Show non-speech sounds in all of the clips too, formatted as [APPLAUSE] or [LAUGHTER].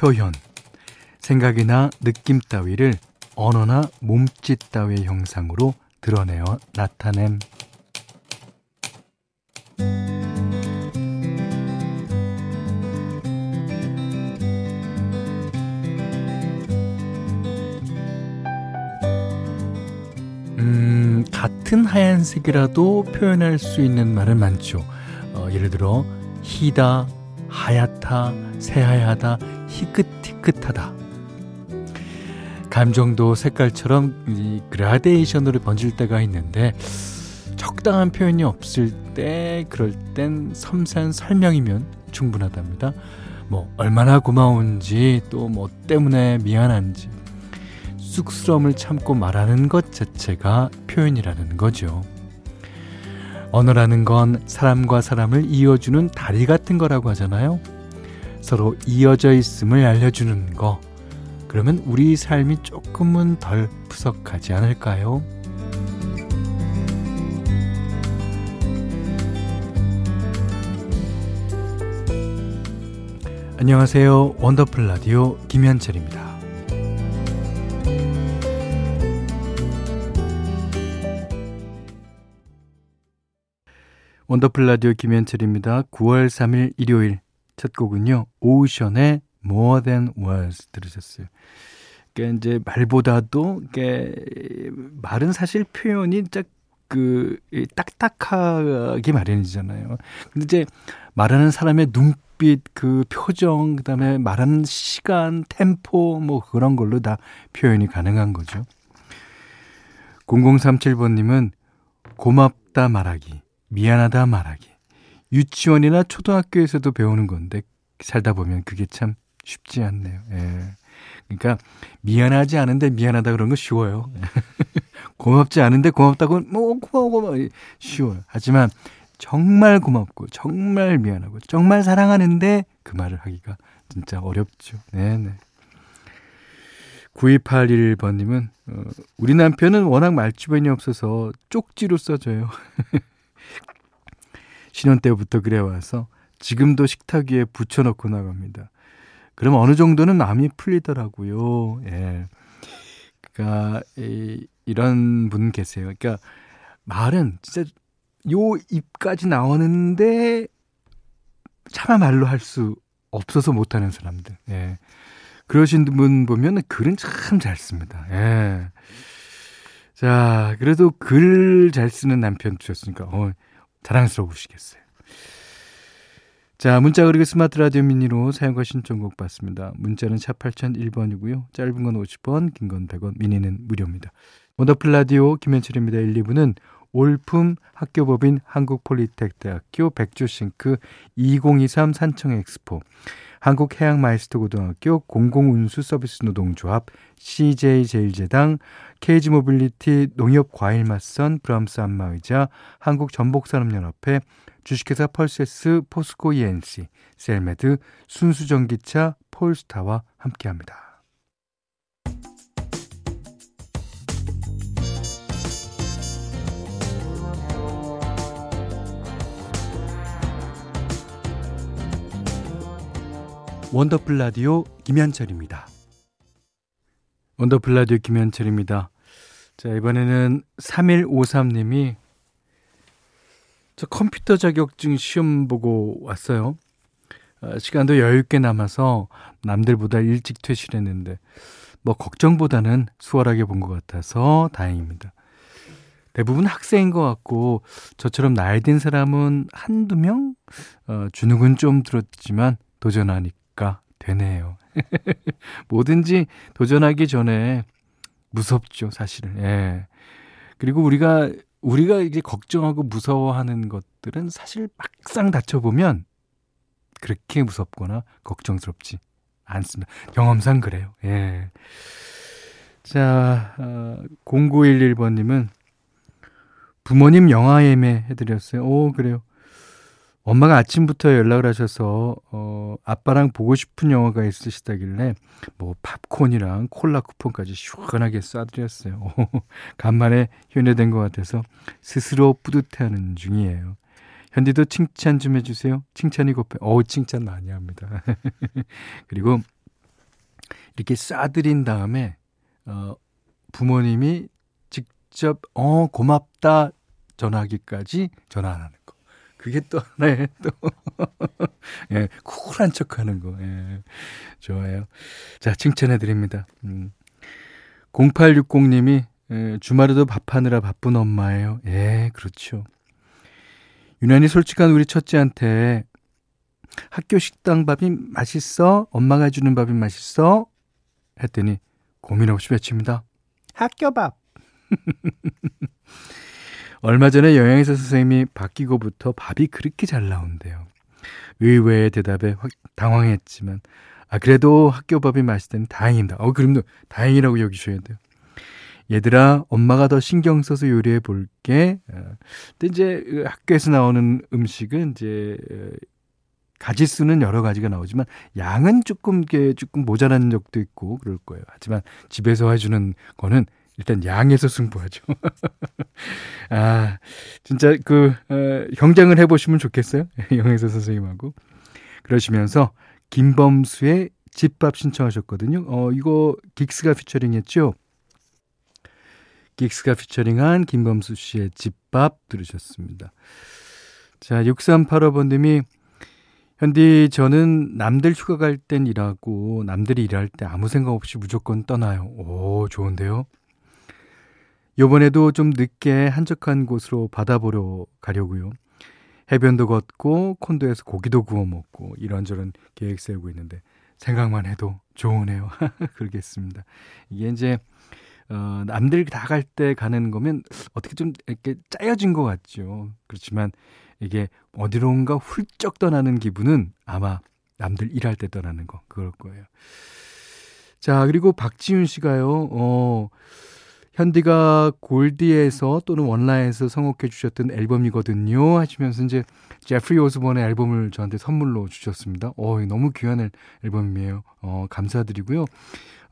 표현, 생각이나 느낌 따위를 언어나 몸짓 따위의 형상으로 드러내어 나타냄. 음, 같은 하얀색이라도 표현할 수 있는 말은 많죠. 어, 예를 들어, 희다, 하얗다, 새하얗다, 희끗희끗하다. 감정도 색깔처럼 이 그라데이션으로 번질 때가 있는데 적당한 표현이 없을 때 그럴 땐 섬세한 설명이면 충분하답니다. 뭐 얼마나 고마운지 또 뭐 때문에 미안한지 쑥스러움을 참고 말하는 것 자체가 표현이라는 거죠. 언어라는 건 사람과 사람을 이어주는 다리 같은 거라고 하잖아요. 서로 이어져 있음을 알려주는 거. 그러면 우리 삶이 조금은 덜 푸석하지 않을까요? 안녕하세요. 원더풀 라디오 김현철입니다. 원더풀 라디오 김현철입니다. 9월 3일 일요일 첫 곡은요. 오션의 More Than Words 들으셨어요. 그러니까 이제 말보다도 이게 말은 사실 표현이 그 딱딱하게 마련이잖아요. 근데 이제 말하는 사람의 눈빛, 그 표정, 그다음에 말하는 시간, 템포 뭐 그런 걸로 다 표현이 가능한 거죠. 0037번 님은 고맙다 말하기. 미안하다 말하기. 유치원이나 초등학교에서도 배우는 건데 살다 보면 그게 참 쉽지 않네요. 예. 그러니까 미안하지 않은데 미안하다 그런 거 쉬워요. [LAUGHS] 고맙지 않은데 고맙다고 뭐 고마워 고마워 쉬워요. 하지만 정말 고맙고 정말 미안하고 정말 사랑하는데 그 말을 하기가 진짜 어렵죠. 네네. 9281번님은 어, 우리 남편은 워낙 말주변이 없어서 쪽지로 써줘요. [LAUGHS] 신혼 때부터 그래 와서 지금도 식탁 위에 붙여놓고 나갑니다. 그럼 어느 정도는 마음이 풀리더라고요. 예. 그러니까 이, 이런 분 계세요. 그러니까 말은 진짜 요 입까지 나오는데 차마 말로 할 수 없어서 못하는 사람들. 예. 그러신 분 보면 글은 참 잘 씁니다. 예. 자, 그래도 글 잘 쓰는 남편 두셨으니까, 어, 자랑스러우시겠어요. 자, 문자 그리고 스마트 라디오 미니로 사연과 신청곡 받습니다. 문자는 샵 8001번이고요. 짧은 건 50원, 긴 건 100원, 미니는 무료입니다. 원더풀 라디오 김현철입니다. 1, 2부는 올품 학교법인 한국폴리텍 대학교 백조싱크 2023 산청 엑스포 한국해양마이스터 고등학교 공공운수서비스 노동조합 CJ제일제당 KG모빌리티 농협과일맛선 브람스 안마의자 한국전복산업연합회 주식회사 펄세스 포스코 E&C 셀메드 순수전기차 폴스타와 함께합니다. 원더풀 라디오 김현철입니다. 원더풀 라디오 김현철입니다. 자, 이번에는 3153님이 저 컴퓨터 자격증 시험 보고 왔어요. 어, 시간도 여유있게 남아서 남들보다 일찍 퇴실했는데 뭐 걱정보다는 수월하게 본 것 같아서 다행입니다. 대부분 학생인 것 같고 저처럼 나이 든 사람은 한두 명? 어, 주눅은 좀 들었지만 도전하니 까가 되네요. [LAUGHS] 뭐든지 도전하기 전에 무섭죠, 사실은. 예. 그리고 우리가 우리가 이제 걱정하고 무서워하는 것들은 사실 막상 다쳐보면 그렇게 무섭거나 걱정스럽지 않습니다. 경험상 그래요. 예. 자, 어, 0911번님은 부모님 영화 예매 해드렸어요. 오, 그래요. 엄마가 아침부터 연락을 하셔서 어 아빠랑 보고 싶은 영화가 있으시다길래 뭐 팝콘이랑 콜라 쿠폰까지 시원하게 쏴드렸어요. [LAUGHS] 간만에 효녀된 것 같아서 스스로 뿌듯해하는 중이에요. 현디도 칭찬 좀 해주세요. 칭찬이 곱해. 어우 칭찬 많이 합니다. [LAUGHS] 그리고 이렇게 싸드린 다음에 어 부모님이 직접 어 고맙다 전화기까지 전화 안 하는 거. 그게 또 하나의 또 [LAUGHS] 예, 쿨한 척하는 거. 예. 좋아요. 자, 칭찬해 드립니다. 음. 0860님이 예, 주말에도 밥하느라 바쁜 엄마예요. 예, 그렇죠. 유난히 솔직한 우리 첫째한테 학교 식당 밥이 맛있어? 엄마가 해주는 밥이 맛있어? 했더니 고민 없이 외칩니다. 학교 밥. [LAUGHS] 얼마 전에 영양의사 선생님이 바뀌고부터 밥이 그렇게 잘 나온대요. 의외의 대답에 확 당황했지만 아 그래도 학교 밥이 맛있다니 다행입니다. 어 그럼도 다행이라고 여기셔야 돼요. 얘들아 엄마가 더 신경 써서 요리해 볼게. 어, 근데 이제 그 학교에서 나오는 음식은 이제 어, 가지수는 여러 가지가 나오지만 양은 조금 게 조금 모자란 적도 있고 그럴 거예요. 하지만 집에서 해주는 거는 일단 양에서 승부하죠. [LAUGHS] 아, 진짜 그, 어, 경쟁을 해보시면 좋겠어요. [LAUGHS] 영혜서 선생님하고. 그러시면서 김범수의 집밥 신청하셨거든요. 어, 이거 긱스가 피처링 했죠. 긱스가 피처링한 김범수 씨의 집밥 들으셨습니다. 자, 6385번님이 현디 저는 남들 휴가 갈 땐 일하고 남들이 일할 때 아무 생각 없이 무조건 떠나요. 오, 좋은데요? 요번에도 좀 늦게 한적한 곳으로 바다 보러 가려고요. 해변도 걷고 콘도에서 고기도 구워 먹고 이런저런 계획 세우고 있는데 생각만 해도 좋으네요. [LAUGHS] 그러겠습니다. 이게 이제 어, 남들 다 갈 때 가는 거면 어떻게 좀 이렇게 짜여진 것 같죠. 그렇지만 이게 어디론가 훌쩍 떠나는 기분은 아마 남들 일할 때 떠나는 거 그럴 거예요. 자 그리고 박지윤 씨가요. 어, 현디가 골디에서 또는 원라인에서 선곡해 주셨던 앨범이거든요. 하시면서 이제 제프리 오스본의 앨범을 저한테 선물로 주셨습니다. 어, 너무 귀한 앨범이에요. 어, 감사드리고요.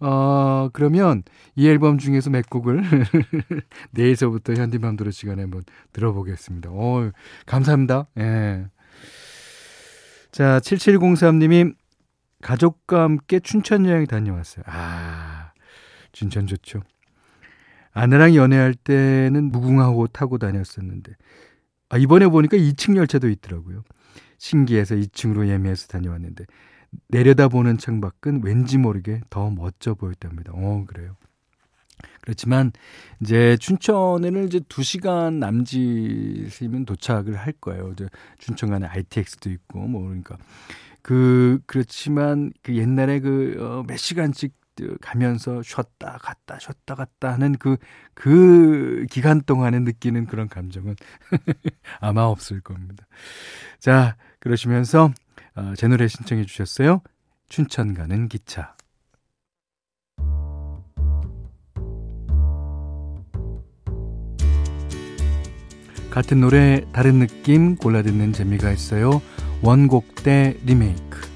어, 그러면 이 앨범 중에서 몇 곡을 [LAUGHS] 내일서부터 현디맘대로 시간에 한번 들어보겠습니다. 어, 감사합니다. 예. 자, 7703님이 가족과 함께 춘천 여행 다녀왔어요. 아, 춘천 좋죠. 아내랑 연애할 때는 무궁화호 타고 다녔었는데 아, 이번에 보니까 2층 열차도 있더라고요. 신기해서 2층으로 예매해서 다녀왔는데 내려다보는 창밖은 왠지 모르게 더 멋져 보였답니다. 어, 그래요. 그렇지만 이제 춘천에는 이제 2시간 남짓이면 도착을 할 거예요. 이제 춘천 간에 ITX도 있고 뭐 그러니까 그 그렇지만 그 옛날에 그몇 어, 시간씩 가면서 쉬었다 갔다 쉬었다 갔다 하는 그, 그 기간 동안에 느끼는 그런 감정은 [LAUGHS] 아마 없을 겁니다. 자, 그러시면서 어, 제 노래 신청해 주셨어요. 춘천 가는 기차. 같은 노래 다른 느낌 골라 듣는 재미가 있어요. 원곡 대 리메이크.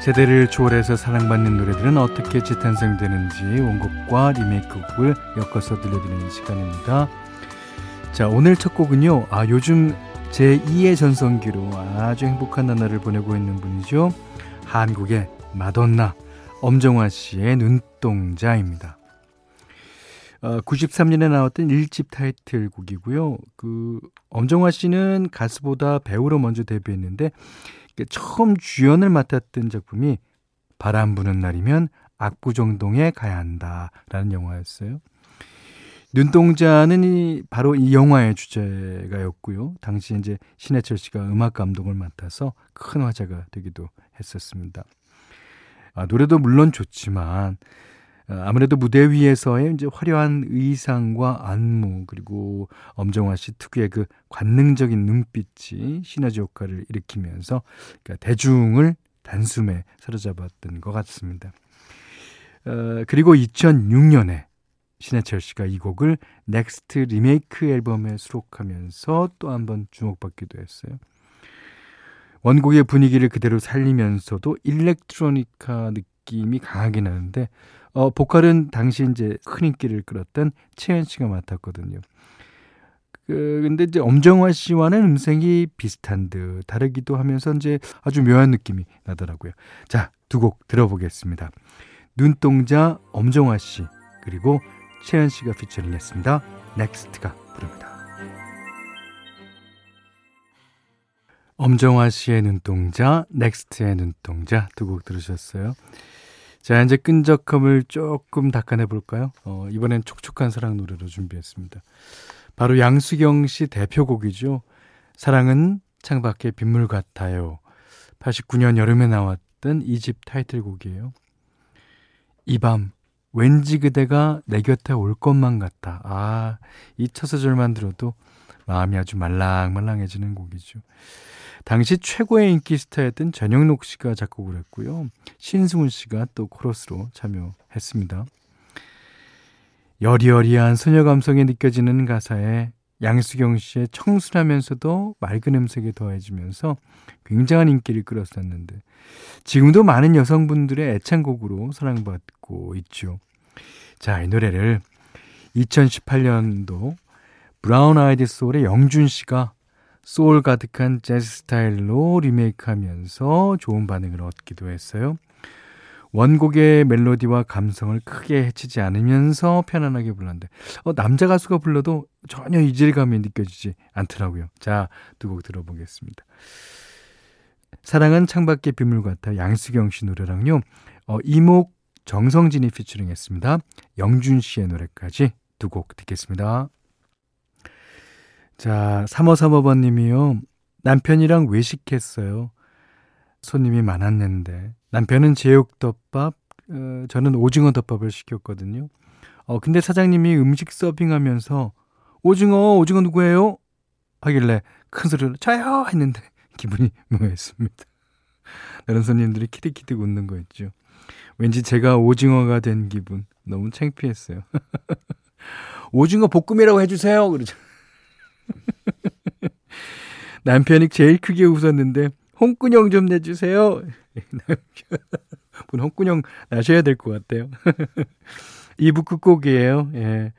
세대를 초월해서 사랑받는 노래들은 어떻게 재탄생되는지 원곡과 리메이크곡을 엮어서 들려드리는 시간입니다. 자, 오늘 첫 곡은요. 아, 요즘 제2의 전성기로 아주 행복한 나날을 보내고 있는 분이죠. 한국의 마돈나 엄정화 씨의 눈동자입니다. 어, 93년에 나왔던 1집 타이틀곡이고요. 그 엄정화 씨는 가수보다 배우로 먼저 데뷔했는데 처음 주연을 맡았던 작품이 바람 부는 날이면 압구정동에 가야 한다라는 영화였어요. 눈동자는 이, 바로 이 영화의 주제가였고요. 당시 이제 신해철 씨가 음악 감독을 맡아서 큰 화제가 되기도 했었습니다. 아, 노래도 물론 좋지만 어, 아무래도 무대 위에서의 이제 화려한 의상과 안무 그리고 엄정화 씨 특유의 그 관능적인 눈빛이 시너지 효과를 일으키면서 그러니까 대중을 단숨에 사로잡았던 것 같습니다. 어, 그리고 2006년에 신해철 씨가 이 곡을 넥스트 리메이크 앨범에 수록하면서 또 한 번 주목받기도 했어요. 원곡의 분위기를 그대로 살리면서도 일렉트로니카 느낌이 강하게 나는데 어, 보컬은 당시 이제 큰 인기를 끌었던 채연 씨가 맡았거든요. 그, 근데 이제 엄정화 씨와는 음색이 비슷한 듯 다르기도 하면서 이제 아주 묘한 느낌이 나더라고요. 자, 두 곡 들어보겠습니다. 눈동자 엄정화 씨, 그리고 채연 씨가 피처링 했습니다. 넥스트가 부릅니다. 엄정화 씨의 눈동자, 넥스트의 눈동자 두 곡 들으셨어요. 자, 이제 끈적함을 조금 닦아내 볼까요? 어, 이번엔 촉촉한 사랑 노래로 준비했습니다. 바로 양수경 씨 대표곡이죠. 사랑은 창밖에 빗물 같아요. 89년 여름에 나왔던 이 집 타이틀곡이에요. 이 밤 왠지 그대가 내 곁에 올 것만 같아. 아, 이 첫 소절만 들어도 마음이 아주 말랑말랑해지는 곡이죠. 당시 최고의 인기 스타였던 전영록 씨가 작곡을 했고요. 신승훈 씨가 또 코러스로 참여했습니다. 여리여리한 소녀 감성이 느껴지는 가사에 양수경 씨의 청순하면서도 맑은 음색이 더해지면서 굉장한 인기를 끌었었는데 지금도 많은 여성분들의 애창곡으로 사랑받고 있죠. 자, 이 노래를 2018년도 브라운 아이디 소울의 영준 씨가 소울 가득한 재즈 스타일로 리메이크하면서 좋은 반응을 얻기도 했어요. 원곡의 멜로디와 감성을 크게 해치지 않으면서 편안하게 불렀는데 어, 남자 가수가 불러도 전혀 이질감이 느껴지지 않더라고요. 자, 두 곡 들어보겠습니다. 사랑은 창밖의 빗물 같아 양수경 씨 노래랑요. 어, 이목 정성진이 피처링 했습니다. 영준 씨의 노래까지 두 곡 듣겠습니다. 자, 3535번 님이요. 남편이랑 외식했어요. 손님이 많았는데 남편은 제육덮밥, 어, 저는 오징어 덮밥을 시켰거든요. 어, 근데 사장님이 음식 서빙하면서 오징어, 오징어 누구예요? 하길래 큰 소리로 저요! 했는데 [LAUGHS] 기분이 묘했습니다. 다른 손님들이 키득키득 웃는 거 있죠. 왠지 제가 오징어가 된 기분. 너무 창피했어요. [LAUGHS] 오징어 볶음이라고 해주세요! 그러죠. 남편이 제일 크게 웃었는데 홍군형 좀 내주세요. 분 홍군형 나셔야 될 것 같아요. [LAUGHS] 2부 끝곡이에요. 예.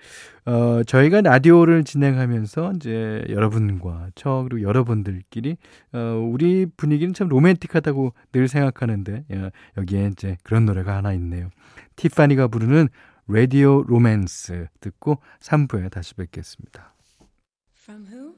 어, 저희가 라디오를 진행하면서 이제 여러분과 저 그리고 여러분들끼리 어, 우리 분위기는 참 로맨틱하다고 늘 생각하는데 예, 여기에 이제 그런 노래가 하나 있네요. 티파니가 부르는 라디오 로맨스 듣고 3부에 다시 뵙겠습니다. From who?